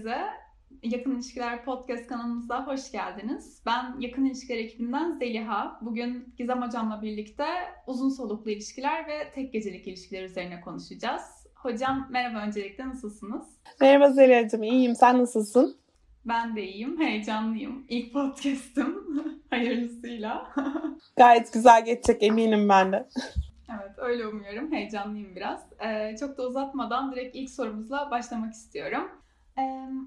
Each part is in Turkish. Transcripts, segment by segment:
herkese. Yakın İlişkiler Podcast kanalımıza hoş geldiniz. Ben Yakın İlişkiler ekibinden Zeliha. Bugün Gizem Hocam'la birlikte uzun soluklu ilişkiler ve tek gecelik ilişkiler üzerine konuşacağız. Hocam merhaba öncelikle nasılsınız? Merhaba Zeliha'cığım iyiyim. Sen nasılsın? Ben de iyiyim, heyecanlıyım. İlk podcast'ım. Hayırlısıyla. Gayet güzel geçecek eminim ben de. Evet öyle umuyorum. Heyecanlıyım biraz. Ee, çok da uzatmadan direkt ilk sorumuzla başlamak istiyorum.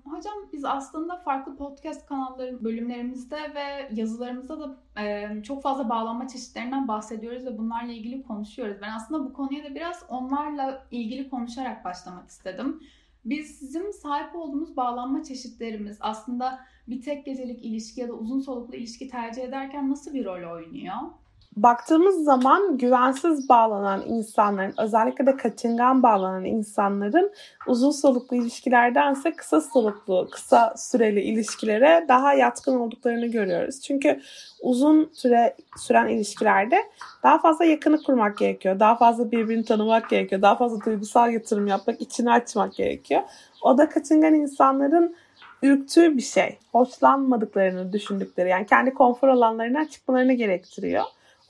Hocam biz aslında farklı podcast kanalların bölümlerimizde ve yazılarımızda da e, çok fazla bağlanma çeşitlerinden bahsediyoruz ve bunlarla ilgili konuşuyoruz. Ben aslında bu konuya da biraz onlarla ilgili konuşarak başlamak istedim. Bizim sahip olduğumuz bağlanma çeşitlerimiz aslında bir tek gecelik ilişki ya da uzun soluklu ilişki tercih ederken nasıl bir rol oynuyor? Baktığımız zaman güvensiz bağlanan insanların, özellikle de kaçıngan bağlanan insanların uzun soluklu ilişkilerdense kısa soluklu, kısa süreli ilişkilere daha yatkın olduklarını görüyoruz. Çünkü uzun süre süren ilişkilerde daha fazla yakını kurmak gerekiyor. Daha fazla birbirini tanımak gerekiyor. Daha fazla duygusal yatırım yapmak, içini açmak gerekiyor. O da kaçıngan insanların ürktüğü bir şey. Hoşlanmadıklarını düşündükleri yani kendi konfor alanlarına çıkmalarını gerektiriyor.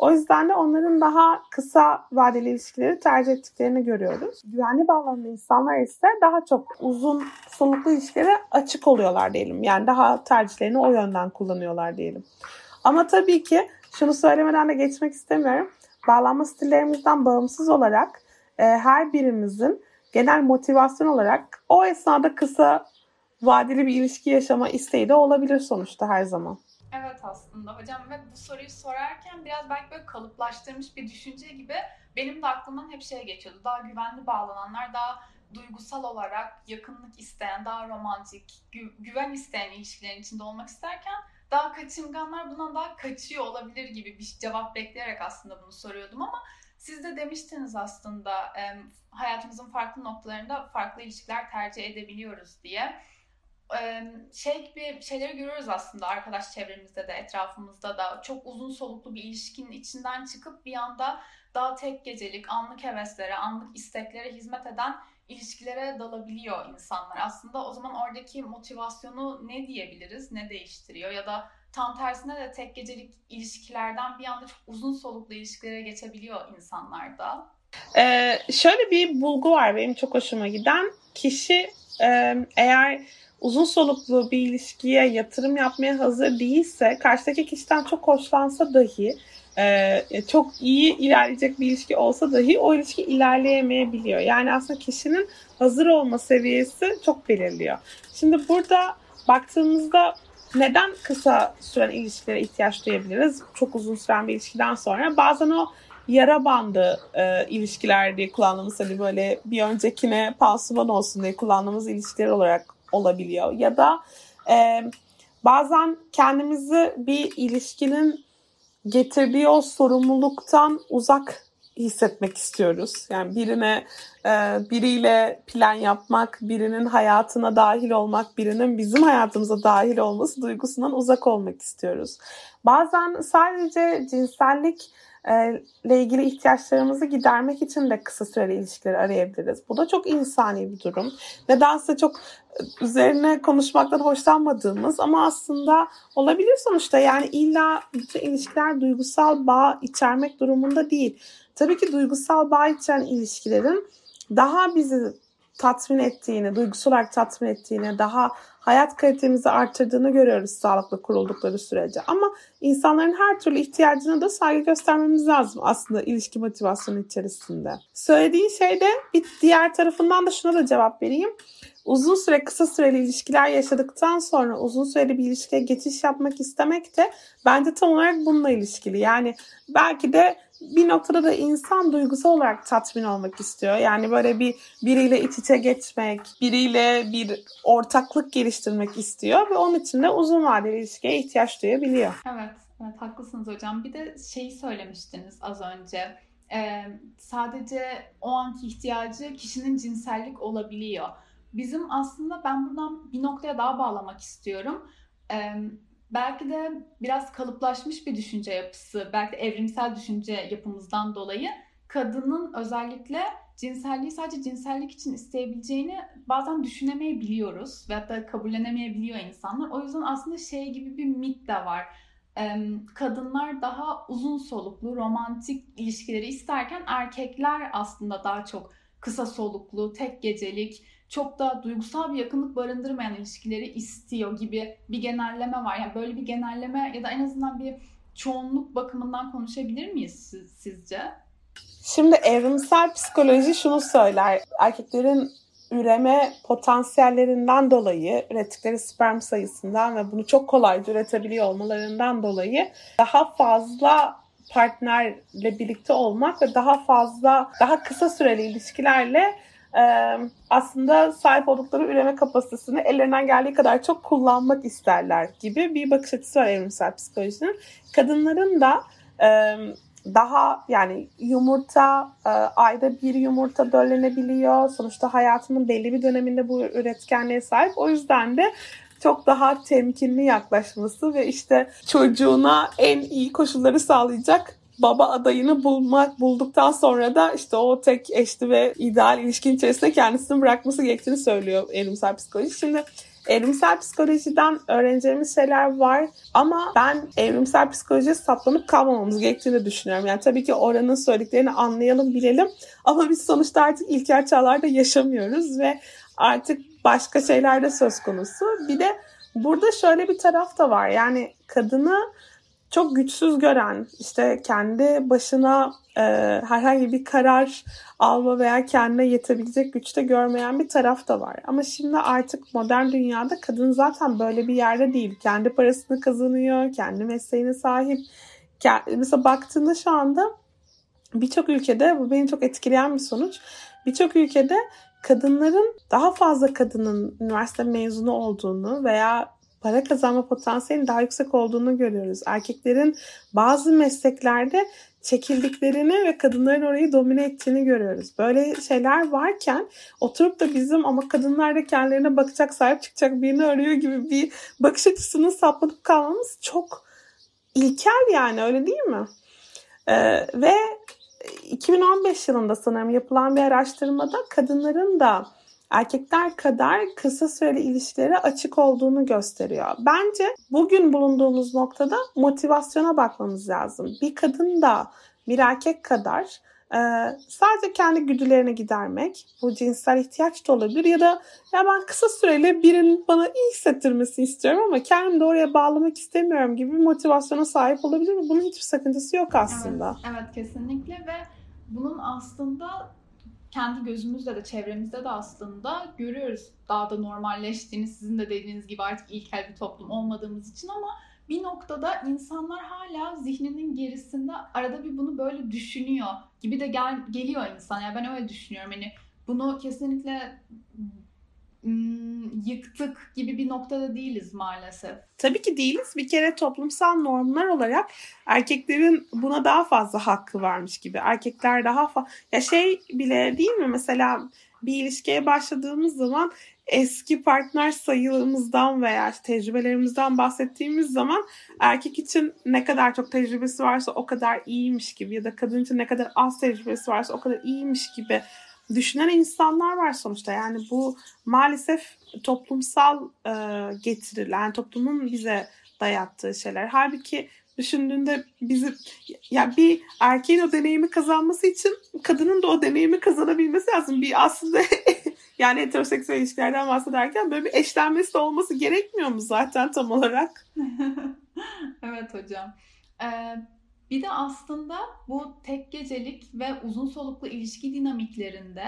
O yüzden de onların daha kısa vadeli ilişkileri tercih ettiklerini görüyoruz. Güvenli bağlanan insanlar ise daha çok uzun soluklu ilişkilere açık oluyorlar diyelim. Yani daha tercihlerini o yönden kullanıyorlar diyelim. Ama tabii ki şunu söylemeden de geçmek istemiyorum. Bağlanma stillerimizden bağımsız olarak e, her birimizin genel motivasyon olarak o esnada kısa vadeli bir ilişki yaşama isteği de olabilir sonuçta her zaman. Aslında. Hocam ve bu soruyu sorarken biraz belki böyle kalıplaştırmış bir düşünce gibi benim de aklımdan hep şey geçiyordu. Daha güvenli bağlananlar, daha duygusal olarak yakınlık isteyen, daha romantik, gü- güven isteyen ilişkilerin içinde olmak isterken daha kaçınganlar bundan daha kaçıyor olabilir gibi bir cevap bekleyerek aslında bunu soruyordum. Ama siz de demiştiniz aslında hayatımızın farklı noktalarında farklı ilişkiler tercih edebiliyoruz. diye şey gibi şeyleri görüyoruz aslında arkadaş çevremizde de etrafımızda da çok uzun soluklu bir ilişkinin içinden çıkıp bir anda daha tek gecelik anlık heveslere, anlık isteklere hizmet eden ilişkilere dalabiliyor insanlar. Aslında o zaman oradaki motivasyonu ne diyebiliriz, ne değiştiriyor ya da tam tersine de tek gecelik ilişkilerden bir anda çok uzun soluklu ilişkilere geçebiliyor insanlar da. Ee, şöyle bir bulgu var benim çok hoşuma giden. Kişi eğer uzun soluklu bir ilişkiye yatırım yapmaya hazır değilse karşıdaki kişiden çok hoşlansa dahi e, çok iyi ilerleyecek bir ilişki olsa dahi o ilişki ilerleyemeyebiliyor. Yani aslında kişinin hazır olma seviyesi çok belirliyor. Şimdi burada baktığımızda neden kısa süren ilişkilere ihtiyaç duyabiliriz? Çok uzun süren bir ilişkiden sonra bazen o yara bandı e, ilişkiler diye kullandığımız hani böyle bir öncekine pansuman olsun diye kullandığımız ilişkiler olarak olabiliyor. Ya da e, bazen kendimizi bir ilişkinin getirdiği o sorumluluktan uzak hissetmek istiyoruz. Yani birine e, biriyle plan yapmak, birinin hayatına dahil olmak, birinin bizim hayatımıza dahil olması duygusundan uzak olmak istiyoruz. Bazen sadece cinsellik ile ilgili ihtiyaçlarımızı gidermek için de kısa süreli ilişkileri arayabiliriz. Bu da çok insani bir durum. Nedense çok üzerine konuşmaktan hoşlanmadığımız ama aslında olabilir sonuçta. Yani illa bütün ilişkiler duygusal bağ içermek durumunda değil. Tabii ki duygusal bağ ilişkilerin daha bizi tatmin ettiğini, duygusal olarak tatmin ettiğini, daha hayat kalitemizi arttırdığını görüyoruz sağlıklı kuruldukları sürece. Ama insanların her türlü ihtiyacına da saygı göstermemiz lazım aslında ilişki motivasyonu içerisinde. Söylediğin şeyde bir diğer tarafından da şuna da cevap vereyim uzun süre kısa süreli ilişkiler yaşadıktan sonra uzun süreli bir ilişkiye geçiş yapmak istemek de bence tam olarak bununla ilişkili. Yani belki de bir noktada da insan duygusal olarak tatmin olmak istiyor. Yani böyle bir biriyle iç içe geçmek, biriyle bir ortaklık geliştirmek istiyor ve onun için de uzun vadeli ilişkiye ihtiyaç duyabiliyor. Evet, evet haklısınız hocam. Bir de şeyi söylemiştiniz az önce. Ee, sadece o anki ihtiyacı kişinin cinsellik olabiliyor bizim aslında ben buradan bir noktaya daha bağlamak istiyorum. Ee, belki de biraz kalıplaşmış bir düşünce yapısı, belki de evrimsel düşünce yapımızdan dolayı kadının özellikle cinselliği sadece cinsellik için isteyebileceğini bazen düşünemeyebiliyoruz ve hatta kabullenemeyebiliyor insanlar. O yüzden aslında şey gibi bir mit de var. Kadınlar daha uzun soluklu romantik ilişkileri isterken erkekler aslında daha çok kısa soluklu, tek gecelik, çok da duygusal bir yakınlık barındırmayan ilişkileri istiyor gibi bir genelleme var. Yani böyle bir genelleme ya da en azından bir çoğunluk bakımından konuşabilir miyiz sizce? Şimdi evrimsel psikoloji şunu söyler. Erkeklerin üreme potansiyellerinden dolayı, ürettikleri sperm sayısından ve bunu çok kolayca üretebiliyor olmalarından dolayı daha fazla partnerle birlikte olmak ve daha fazla, daha kısa süreli ilişkilerle aslında sahip oldukları üreme kapasitesini ellerinden geldiği kadar çok kullanmak isterler gibi bir bakış açısı var evrimsel psikolojinin. Kadınların da daha yani yumurta ayda bir yumurta döllenebiliyor. Sonuçta hayatının belli bir döneminde bu üretkenliğe sahip. O yüzden de çok daha temkinli yaklaşması ve işte çocuğuna en iyi koşulları sağlayacak baba adayını bulmak bulduktan sonra da işte o tek eşli ve ideal ilişkin içerisinde kendisini bırakması gerektiğini söylüyor evrimsel psikoloji. Şimdi evrimsel psikolojiden öğreneceğimiz şeyler var ama ben evrimsel psikolojiye saplanıp kalmamamız gerektiğini düşünüyorum. Yani tabii ki oranın söylediklerini anlayalım, bilelim ama biz sonuçta artık ilkel çağlarda yaşamıyoruz ve artık başka şeyler de söz konusu. Bir de burada şöyle bir taraf da var. Yani kadını çok güçsüz gören, işte kendi başına e, herhangi bir karar alma veya kendine yetebilecek güçte görmeyen bir taraf da var. Ama şimdi artık modern dünyada kadın zaten böyle bir yerde değil. Kendi parasını kazanıyor, kendi mesleğine sahip. Mesela baktığında şu anda birçok ülkede, bu beni çok etkileyen bir sonuç. Birçok ülkede kadınların daha fazla kadının üniversite mezunu olduğunu veya para kazanma potansiyelinin daha yüksek olduğunu görüyoruz. Erkeklerin bazı mesleklerde çekildiklerini ve kadınların orayı domine ettiğini görüyoruz. Böyle şeyler varken oturup da bizim ama kadınlar da kendilerine bakacak, sahip çıkacak birini arıyor gibi bir bakış açısını saplanıp kalmamız çok ilkel yani öyle değil mi? Ee, ve 2015 yılında sanırım yapılan bir araştırmada kadınların da erkekler kadar kısa süreli ilişkilere açık olduğunu gösteriyor. Bence bugün bulunduğumuz noktada motivasyona bakmamız lazım. Bir kadın da bir erkek kadar e, sadece kendi güdülerine gidermek, bu cinsel ihtiyaç da olabilir ya da ya ben kısa süreli birinin bana iyi hissettirmesini istiyorum ama kendimi de oraya bağlamak istemiyorum gibi bir motivasyona sahip olabilir mi? Bunun hiçbir sakıncası yok aslında. Evet, evet kesinlikle ve bunun aslında kendi gözümüzle de çevremizde de aslında görüyoruz daha da normalleştiğini sizin de dediğiniz gibi artık ilkel bir toplum olmadığımız için ama bir noktada insanlar hala zihninin gerisinde arada bir bunu böyle düşünüyor gibi de gel, geliyor insan. Yani ben öyle düşünüyorum. Hani bunu kesinlikle yıktık gibi bir noktada değiliz maalesef. Tabii ki değiliz. Bir kere toplumsal normlar olarak erkeklerin buna daha fazla hakkı varmış gibi. Erkekler daha fazla... Ya şey bile değil mi mesela bir ilişkiye başladığımız zaman eski partner sayılarımızdan veya tecrübelerimizden bahsettiğimiz zaman erkek için ne kadar çok tecrübesi varsa o kadar iyiymiş gibi ya da kadın için ne kadar az tecrübesi varsa o kadar iyiymiş gibi düşünen insanlar var sonuçta. Yani bu maalesef toplumsal e, getirilen, toplumun bize dayattığı şeyler. Halbuki düşündüğünde bizi ya bir erkeğin o deneyimi kazanması için kadının da o deneyimi kazanabilmesi lazım. Bir aslında yani heteroseksüel ilişkilerden bahsederken böyle bir eşlenmesi de olması gerekmiyor mu zaten tam olarak? evet hocam. Ee, bir de aslında bu tek gecelik ve uzun soluklu ilişki dinamiklerinde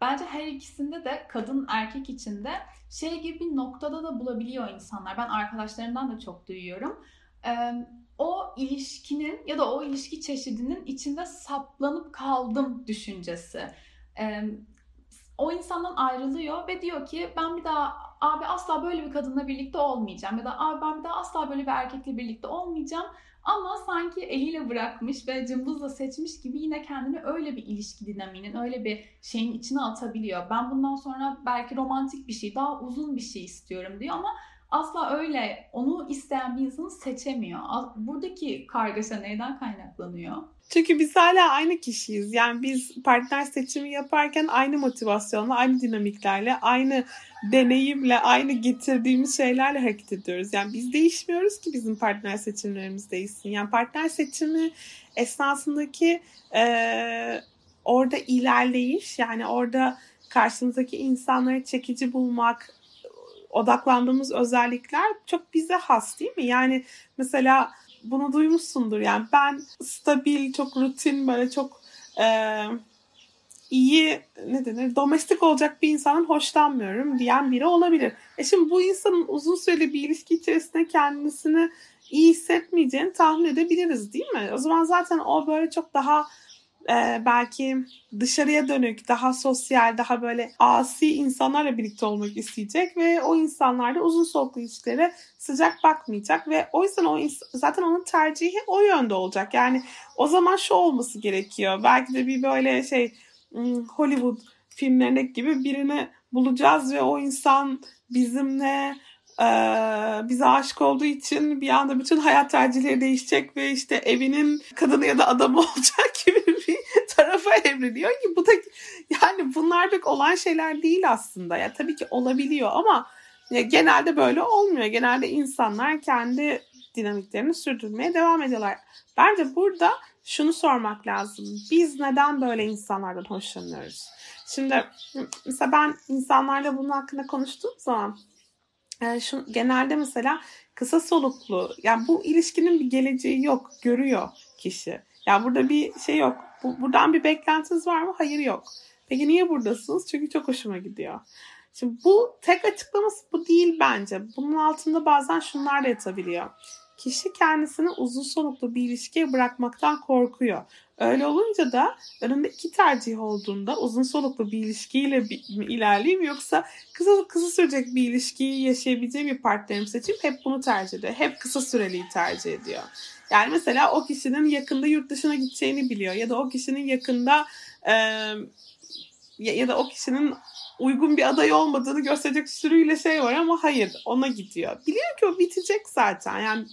bence her ikisinde de kadın erkek içinde şey gibi bir noktada da bulabiliyor insanlar. Ben arkadaşlarımdan da çok duyuyorum. Ee, o ilişkinin ya da o ilişki çeşidinin içinde saplanıp kaldım düşüncesi. Ee, o insandan ayrılıyor ve diyor ki ben bir daha abi asla böyle bir kadınla birlikte olmayacağım ya da abi ben bir daha asla böyle bir erkekle birlikte olmayacağım ama sanki eliyle bırakmış ve cımbızla seçmiş gibi yine kendini öyle bir ilişki dinamiğinin, öyle bir şeyin içine atabiliyor. Ben bundan sonra belki romantik bir şey, daha uzun bir şey istiyorum diyor ama asla öyle onu isteyen bir insanı seçemiyor. Buradaki kargaşa neyden kaynaklanıyor? Çünkü biz hala aynı kişiyiz. Yani biz partner seçimi yaparken aynı motivasyonla, aynı dinamiklerle, aynı deneyimle, aynı getirdiğimiz şeylerle hareket ediyoruz. Yani biz değişmiyoruz ki bizim partner seçimlerimiz değişsin. Yani partner seçimi esnasındaki e, orada ilerleyiş, yani orada karşımızdaki insanları çekici bulmak, odaklandığımız özellikler çok bize has değil mi? Yani mesela bunu duymuşsundur yani ben stabil, çok rutin böyle çok e, iyi ne denir domestik olacak bir insanın hoşlanmıyorum diyen biri olabilir. E şimdi bu insanın uzun süreli bir ilişki içerisinde kendisini iyi hissetmeyeceğini tahmin edebiliriz değil mi? O zaman zaten o böyle çok daha e, belki dışarıya dönük, daha sosyal, daha böyle asi insanlarla birlikte olmak isteyecek ve o insanlarla uzun soluklu ilişkilere sıcak bakmayacak ve o yüzden o zaten onun tercihi o yönde olacak. Yani o zaman şu olması gerekiyor. Belki de bir böyle şey Hollywood filmlerindeki gibi birini bulacağız ve o insan bizimle e, bize aşık olduğu için bir anda bütün hayat tercihleri değişecek ve işte evinin kadını ya da adamı olacak gibi bir tarafa evriliyor ki bu da yani bunlar pek olan şeyler değil aslında. Ya tabii ki olabiliyor ama ya genelde böyle olmuyor. Genelde insanlar kendi dinamiklerini sürdürmeye devam ediyorlar. Bence burada şunu sormak lazım. Biz neden böyle insanlardan hoşlanıyoruz? Şimdi mesela ben insanlarla bunun hakkında konuştuğum zaman e, şu, genelde mesela kısa soluklu yani bu ilişkinin bir geleceği yok görüyor kişi. Yani burada bir şey yok. Bu, buradan bir beklentiniz var mı? Hayır yok. Peki niye buradasınız? Çünkü çok hoşuma gidiyor. Şimdi bu tek açıklaması bu değil bence. Bunun altında bazen şunlar da yatabiliyor. Kişi kendisini uzun soluklu bir ilişkiye bırakmaktan korkuyor. Öyle olunca da önünde iki tercih olduğunda uzun soluklu bir ilişkiyle mi ilerleyeyim yoksa kısa kısa sürecek bir ilişkiyi yaşayabileceğim bir partnerimi seçeyim hep bunu tercih ediyor. Hep kısa süreliyi tercih ediyor. Yani mesela o kişinin yakında yurt dışına gideceğini biliyor ya da o kişinin yakında e, ya, ya da o kişinin uygun bir aday olmadığını gösterecek sürüyle şey var ama hayır ona gidiyor. Biliyor ki o bitecek zaten yani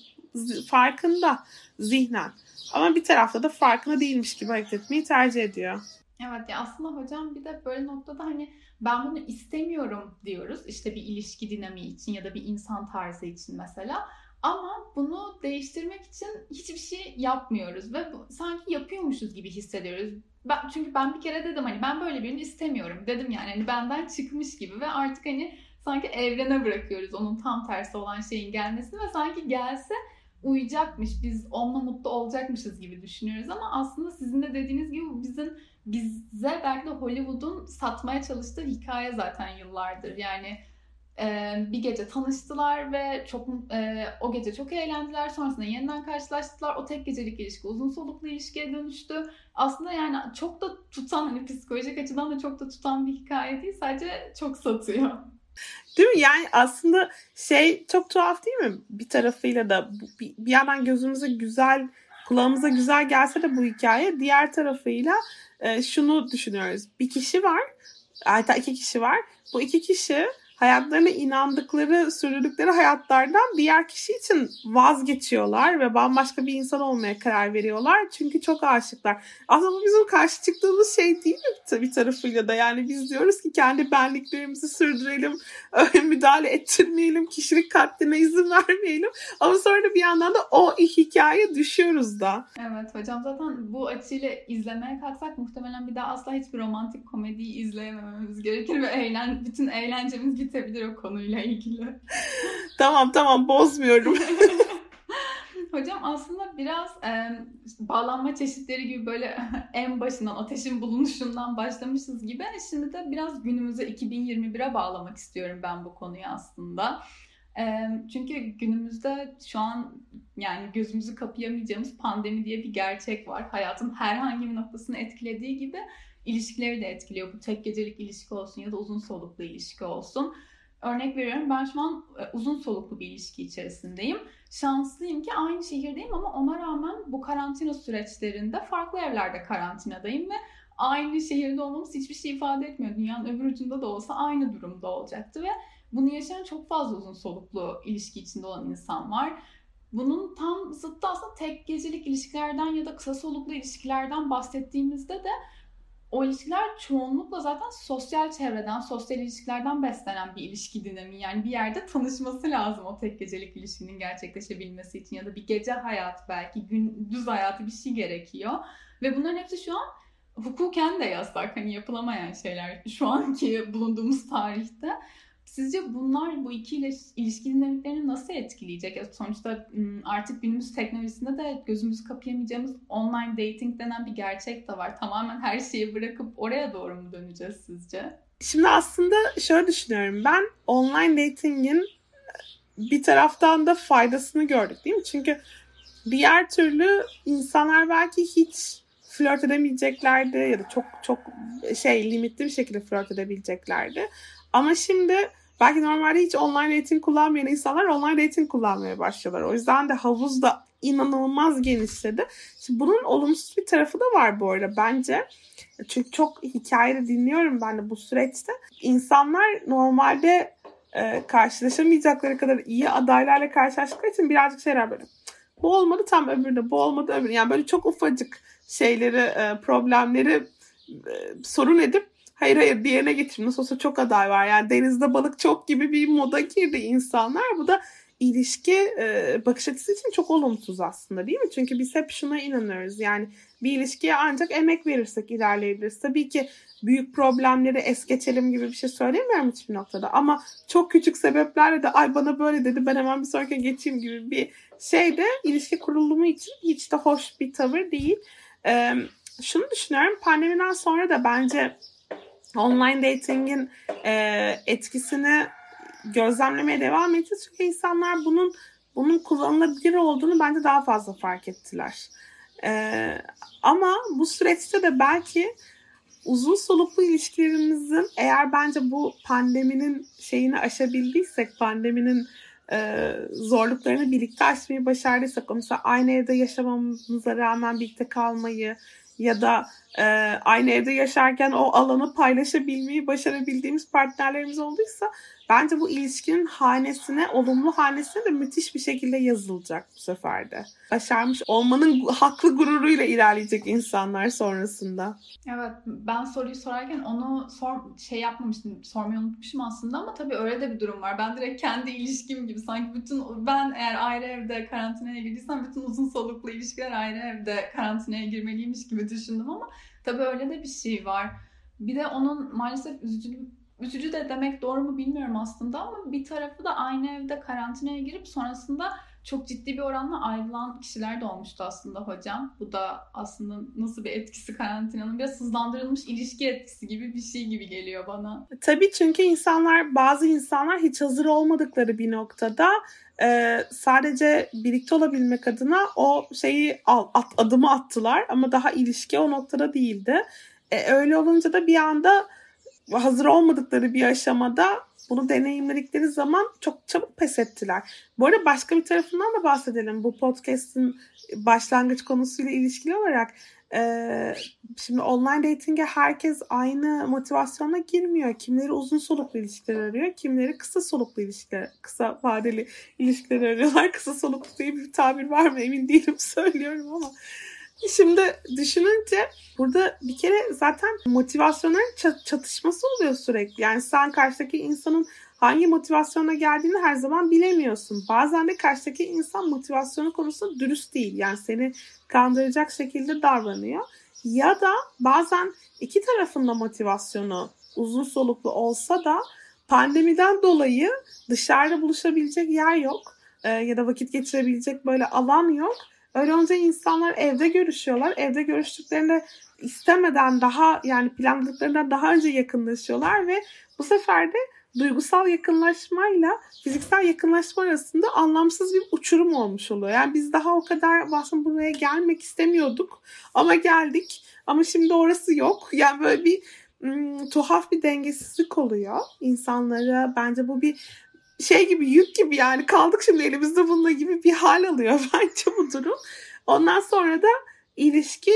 farkında zihnen. Ama bir tarafta da farkında değilmiş gibi hareket etmeyi tercih ediyor. Evet ya aslında hocam bir de böyle noktada hani ben bunu istemiyorum diyoruz. İşte bir ilişki dinamiği için ya da bir insan tarzı için mesela. Ama bunu değiştirmek için hiçbir şey yapmıyoruz ve bu, sanki yapıyormuşuz gibi hissediyoruz. Ben, çünkü ben bir kere dedim hani ben böyle birini istemiyorum dedim yani hani benden çıkmış gibi ve artık hani sanki evrene bırakıyoruz onun tam tersi olan şeyin gelmesini ve sanki gelse uyacakmış, biz onunla mutlu olacakmışız gibi düşünüyoruz ama aslında sizin de dediğiniz gibi bizim bize belki de Hollywood'un satmaya çalıştığı hikaye zaten yıllardır. Yani e, bir gece tanıştılar ve çok e, o gece çok eğlendiler. Sonrasında yeniden karşılaştılar. O tek gecelik ilişki uzun soluklu ilişkiye dönüştü. Aslında yani çok da tutan hani psikolojik açıdan da çok da tutan bir hikaye değil. Sadece çok satıyor. Değil mi? Yani aslında şey çok tuhaf değil mi? Bir tarafıyla da bir, yandan gözümüze güzel, kulağımıza güzel gelse de bu hikaye diğer tarafıyla e, şunu düşünüyoruz. Bir kişi var, hatta iki kişi var. Bu iki kişi hayatlarına inandıkları, sürdürdükleri hayatlardan diğer kişi için vazgeçiyorlar ve bambaşka bir insan olmaya karar veriyorlar. Çünkü çok aşıklar. Aslında bu bizim karşı çıktığımız şey değil mi tabii tarafıyla da? Yani biz diyoruz ki kendi benliklerimizi sürdürelim, müdahale ettirmeyelim, kişilik katline izin vermeyelim. Ama sonra bir yandan da o hikaye düşüyoruz da. Evet hocam zaten bu açıyla izlemeye kalksak muhtemelen bir daha asla hiçbir romantik komediyi izleyemememiz gerekir ve eğlen, bütün eğlencemiz bitebilir o konuyla ilgili. tamam tamam bozmuyorum. Hocam aslında biraz e, bağlanma çeşitleri gibi böyle en başından ateşin bulunuşundan başlamışız gibi. Şimdi de biraz günümüze 2021'e bağlamak istiyorum ben bu konuyu aslında. E, çünkü günümüzde şu an yani gözümüzü kapayamayacağımız pandemi diye bir gerçek var. Hayatın herhangi bir noktasını etkilediği gibi ilişkileri de etkiliyor. Bu tek gecelik ilişki olsun ya da uzun soluklu ilişki olsun. Örnek veriyorum ben şu an e, uzun soluklu bir ilişki içerisindeyim. Şanslıyım ki aynı şehirdeyim ama ona rağmen bu karantina süreçlerinde farklı evlerde karantinadayım ve aynı şehirde olmamız hiçbir şey ifade etmiyor. Dünyanın öbür ucunda da olsa aynı durumda olacaktı ve bunu yaşayan çok fazla uzun soluklu ilişki içinde olan insan var. Bunun tam zıttı aslında tek gecelik ilişkilerden ya da kısa soluklu ilişkilerden bahsettiğimizde de o ilişkiler çoğunlukla zaten sosyal çevreden, sosyal ilişkilerden beslenen bir ilişki dinamiği. Yani bir yerde tanışması lazım o tek gecelik ilişkinin gerçekleşebilmesi için ya da bir gece hayatı belki gündüz hayatı bir şey gerekiyor. Ve bunların hepsi şu an hukuken de yasak. Hani yapılamayan şeyler şu anki bulunduğumuz tarihte. Sizce bunlar bu iki ilişki dinamiklerini nasıl etkileyecek? Sonuçta artık günümüz teknolojisinde de gözümüzü kapayamayacağımız online dating denen bir gerçek de var. Tamamen her şeyi bırakıp oraya doğru mu döneceğiz sizce? Şimdi aslında şöyle düşünüyorum. Ben online datingin bir taraftan da faydasını gördük değil mi? Çünkü diğer türlü insanlar belki hiç flört edemeyeceklerdi ya da çok çok şey limitli bir şekilde flört edebileceklerdi. Ama şimdi belki normalde hiç online dating kullanmayan insanlar online dating kullanmaya başlıyorlar. O yüzden de havuz da inanılmaz genişledi. Şimdi bunun olumsuz bir tarafı da var bu arada bence. Çünkü çok hikaye dinliyorum ben de bu süreçte. İnsanlar normalde e, karşılaşamayacakları kadar iyi adaylarla karşılaştıkları için birazcık şeyler böyle bu olmadı tam öbürüne bu olmadı öbürüne. Yani böyle çok ufacık şeyleri, e, problemleri e, sorun edip hayır hayır diğerine getirin. Nasıl olsa çok aday var. Yani denizde balık çok gibi bir moda girdi insanlar. Bu da ilişki e, bakış açısı için çok olumsuz aslında değil mi? Çünkü biz hep şuna inanıyoruz. Yani bir ilişkiye ancak emek verirsek ilerleyebiliriz. Tabii ki büyük problemleri es geçelim gibi bir şey söylemiyorum hiçbir noktada. Ama çok küçük sebeplerle de ay bana böyle dedi ben hemen bir sonraki geçeyim gibi bir şey de ilişki kurulumu için hiç de hoş bir tavır değil. Ee, şunu düşünüyorum pandemiden sonra da bence online datingin e, etkisini gözlemlemeye devam edeceğiz. Çünkü insanlar bunun bunun kullanılabilir olduğunu bence daha fazla fark ettiler. Ee, ama bu süreçte de belki uzun soluklu ilişkilerimizin eğer bence bu pandeminin şeyini aşabildiysek, pandeminin e, zorluklarını birlikte aşmayı başardıysak, mesela aynı evde yaşamamıza rağmen birlikte kalmayı ya da e, aynı evde yaşarken o alanı paylaşabilmeyi başarabildiğimiz partnerlerimiz olduysa bence bu ilişkinin hanesine, olumlu hanesine de müthiş bir şekilde yazılacak bu sefer de. Başarmış olmanın haklı gururuyla ilerleyecek insanlar sonrasında. Evet ben soruyu sorarken onu sor, şey yapmamıştım, sormayı unutmuşum aslında ama tabii öyle de bir durum var. Ben direkt kendi ilişkim gibi sanki bütün ben eğer ayrı evde karantinaya girdiysem bütün uzun soluklu ilişkiler ayrı evde karantinaya girmeliymiş gibi düşündüm ama tabii öyle de bir şey var. Bir de onun maalesef üzücü üzücü de demek doğru mu bilmiyorum aslında ama bir tarafı da aynı evde karantinaya girip sonrasında çok ciddi bir oranla ayrılan kişiler de olmuştu aslında hocam. Bu da aslında nasıl bir etkisi karantinanın biraz hızlandırılmış ilişki etkisi gibi bir şey gibi geliyor bana. Tabii çünkü insanlar bazı insanlar hiç hazır olmadıkları bir noktada e, sadece birlikte olabilmek adına o şeyi al, at, adımı attılar ama daha ilişki o noktada değildi. E, öyle olunca da bir anda hazır olmadıkları bir aşamada bunu deneyimledikleri zaman çok çabuk pes ettiler. Bu arada başka bir tarafından da bahsedelim. Bu podcast'in başlangıç konusuyla ilişkili olarak ee, şimdi online dating'e herkes aynı motivasyona girmiyor. Kimleri uzun soluklu ilişkiler arıyor, kimleri kısa soluklu ilişkiler, kısa vadeli ilişkiler arıyorlar. Kısa soluklu diye bir tabir var mı emin değilim söylüyorum ama Şimdi düşününce burada bir kere zaten motivasyonların çatışması oluyor sürekli. Yani sen karşıdaki insanın hangi motivasyona geldiğini her zaman bilemiyorsun. Bazen de karşıdaki insan motivasyonu konusunda dürüst değil. Yani seni kandıracak şekilde davranıyor. Ya da bazen iki tarafın da motivasyonu uzun soluklu olsa da pandemiden dolayı dışarıda buluşabilecek yer yok. Ee, ya da vakit geçirebilecek böyle alan yok Olunca insanlar evde görüşüyorlar. Evde görüştüklerinde istemeden daha yani planladıklarından daha önce yakınlaşıyorlar ve bu sefer de duygusal yakınlaşmayla fiziksel yakınlaşma arasında anlamsız bir uçurum olmuş oluyor. Yani biz daha o kadar aslında buraya gelmek istemiyorduk ama geldik ama şimdi orası yok. Yani böyle bir ım, tuhaf bir dengesizlik oluyor insanlara. Bence bu bir şey gibi yük gibi yani kaldık şimdi elimizde bununla gibi bir hal alıyor bence bu durum. Ondan sonra da ilişki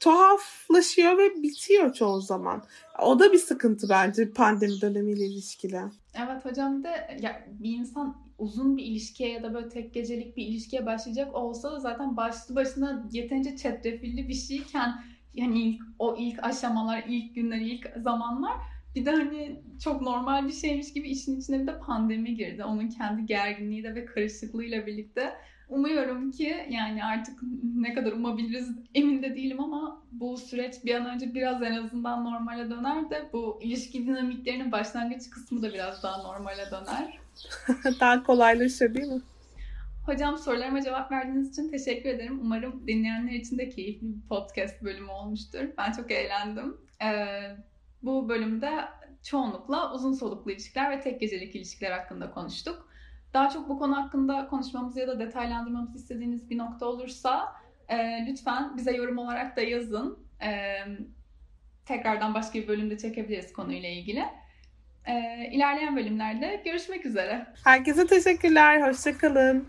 tuhaflaşıyor ve bitiyor çoğu zaman. O da bir sıkıntı bence pandemi dönemiyle ilişkili. Evet hocam de ya bir insan uzun bir ilişkiye ya da böyle tek gecelik bir ilişkiye başlayacak olsa da zaten başlı başına yeterince çetrefilli bir şeyken yani ilk, o ilk aşamalar, ilk günler, ilk zamanlar bir de hani çok normal bir şeymiş gibi işin içine bir de pandemi girdi. Onun kendi gerginliğiyle ve karışıklığıyla birlikte Umuyorum ki yani artık ne kadar umabiliriz emin de değilim ama bu süreç bir an önce biraz en azından normale döner de bu ilişki dinamiklerinin başlangıç kısmı da biraz daha normale döner. daha kolaylaşır değil mi? Hocam sorularıma cevap verdiğiniz için teşekkür ederim. Umarım dinleyenler için de keyifli bir podcast bölümü olmuştur. Ben çok eğlendim. Ee, bu bölümde çoğunlukla uzun soluklu ilişkiler ve tek gecelik ilişkiler hakkında konuştuk. Daha çok bu konu hakkında konuşmamızı ya da detaylandırmamızı istediğiniz bir nokta olursa e, lütfen bize yorum olarak da yazın. E, tekrardan başka bir bölümde çekebiliriz konuyla ilgili. E, ilerleyen bölümlerde görüşmek üzere. Herkese teşekkürler. Hoşçakalın.